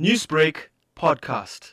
Newsbreak podcast.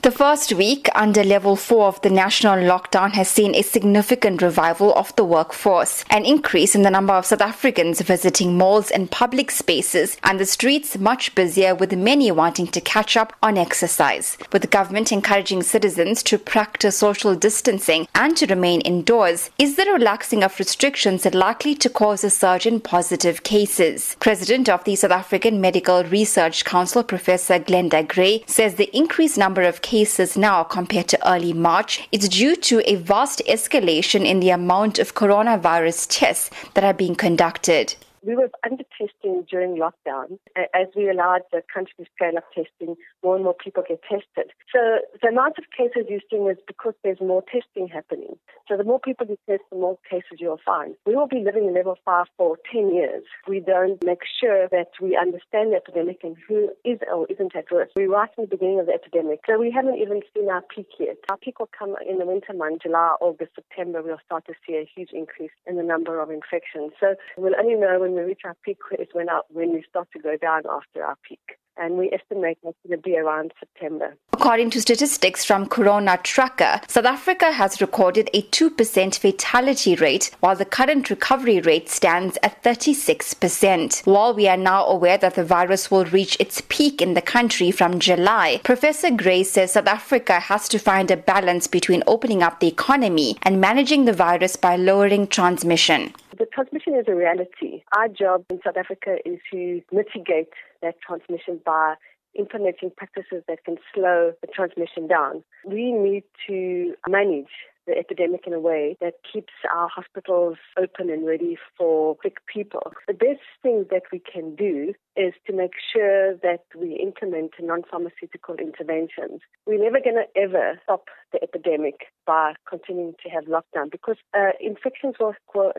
The first week under level 4 of the national lockdown has seen a significant revival of the workforce, an increase in the number of South Africans visiting malls and public spaces, and the streets much busier with many wanting to catch up on exercise. With the government encouraging citizens to practice social distancing and to remain indoors, is the relaxing of restrictions likely to cause a surge in positive cases? President of the South African Medical Research Council, Professor Glenda Gray, says the increased number of cases now compared to early March is due to a vast escalation in the amount of coronavirus tests that are being conducted. We were under testing during lockdown. As we allowed the country to scale up testing, more and more people get tested. So the amount of cases you're seeing is because there's more testing happening. So the more people you test, the more cases you'll find. We will be living in level five for 10 years. We don't make sure that we understand the epidemic and who is or isn't at risk. We're right in the beginning of the epidemic. So we haven't even seen our peak yet. Our peak will come in the winter months, July, August, September. We'll start to see a huge increase in the number of infections. So we'll only know when we reach our peak is when, our, when we start to go down after our peak. And we estimate that's going to be around September. According to statistics from Corona Tracker, South Africa has recorded a 2% fatality rate, while the current recovery rate stands at 36%. While we are now aware that the virus will reach its peak in the country from July, Professor Gray says South Africa has to find a balance between opening up the economy and managing the virus by lowering transmission. The transmission is a reality. Our job in South Africa is to mitigate that transmission by implementing practices that can slow the transmission down. We need to manage the epidemic in a way that keeps our hospitals open and ready for sick people. The best thing that we can do is to make sure that we implement non-pharmaceutical interventions. We're never going to ever stop the epidemic by continuing to have lockdown because uh, infections will,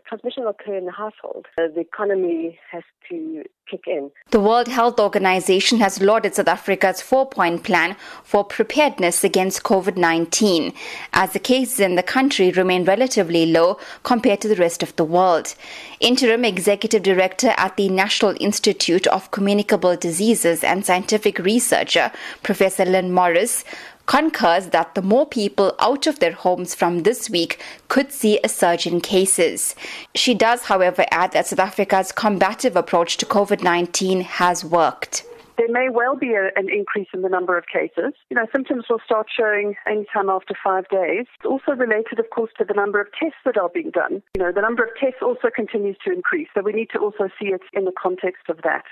transmission will occur in the household. Uh, the economy has to kick in. The World Health Organization has lauded South Africa's four-point plan for preparedness against COVID-19 as the cases in the country remain relatively low compared to the rest of the world. Interim Executive Director at the National Institute of Communicable Diseases and scientific researcher, Professor Lynn Morris, concurs that the more people out of their homes from this week could see a surge in cases. She does, however, add that South Africa's combative approach to COVID 19 has worked there may well be a, an increase in the number of cases. You know, symptoms will start showing anytime after five days. It's also related, of course, to the number of tests that are being done. You know, the number of tests also continues to increase, so we need to also see it in the context of that.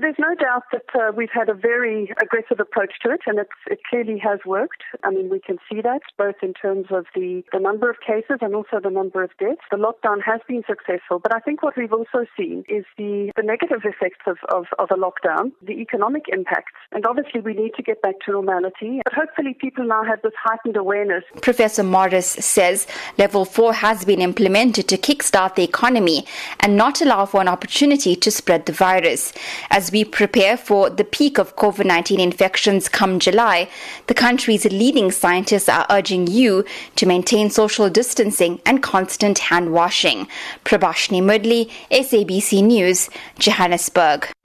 There's no doubt that uh, we've had a very aggressive approach to it, and it clearly has worked. I mean, we can see that both in terms of the, the number of cases and also the number of deaths. The lockdown has been successful, but I think what we've also seen is the, the negative effects of, of, of a lockdown, the economic economic impacts. And obviously, we need to get back to normality. But hopefully, people now have this heightened awareness. Professor Morris says level four has been implemented to kickstart the economy and not allow for an opportunity to spread the virus. As we prepare for the peak of COVID 19 infections come July, the country's leading scientists are urging you to maintain social distancing and constant hand washing. Prabashini Moodley, SABC News, Johannesburg.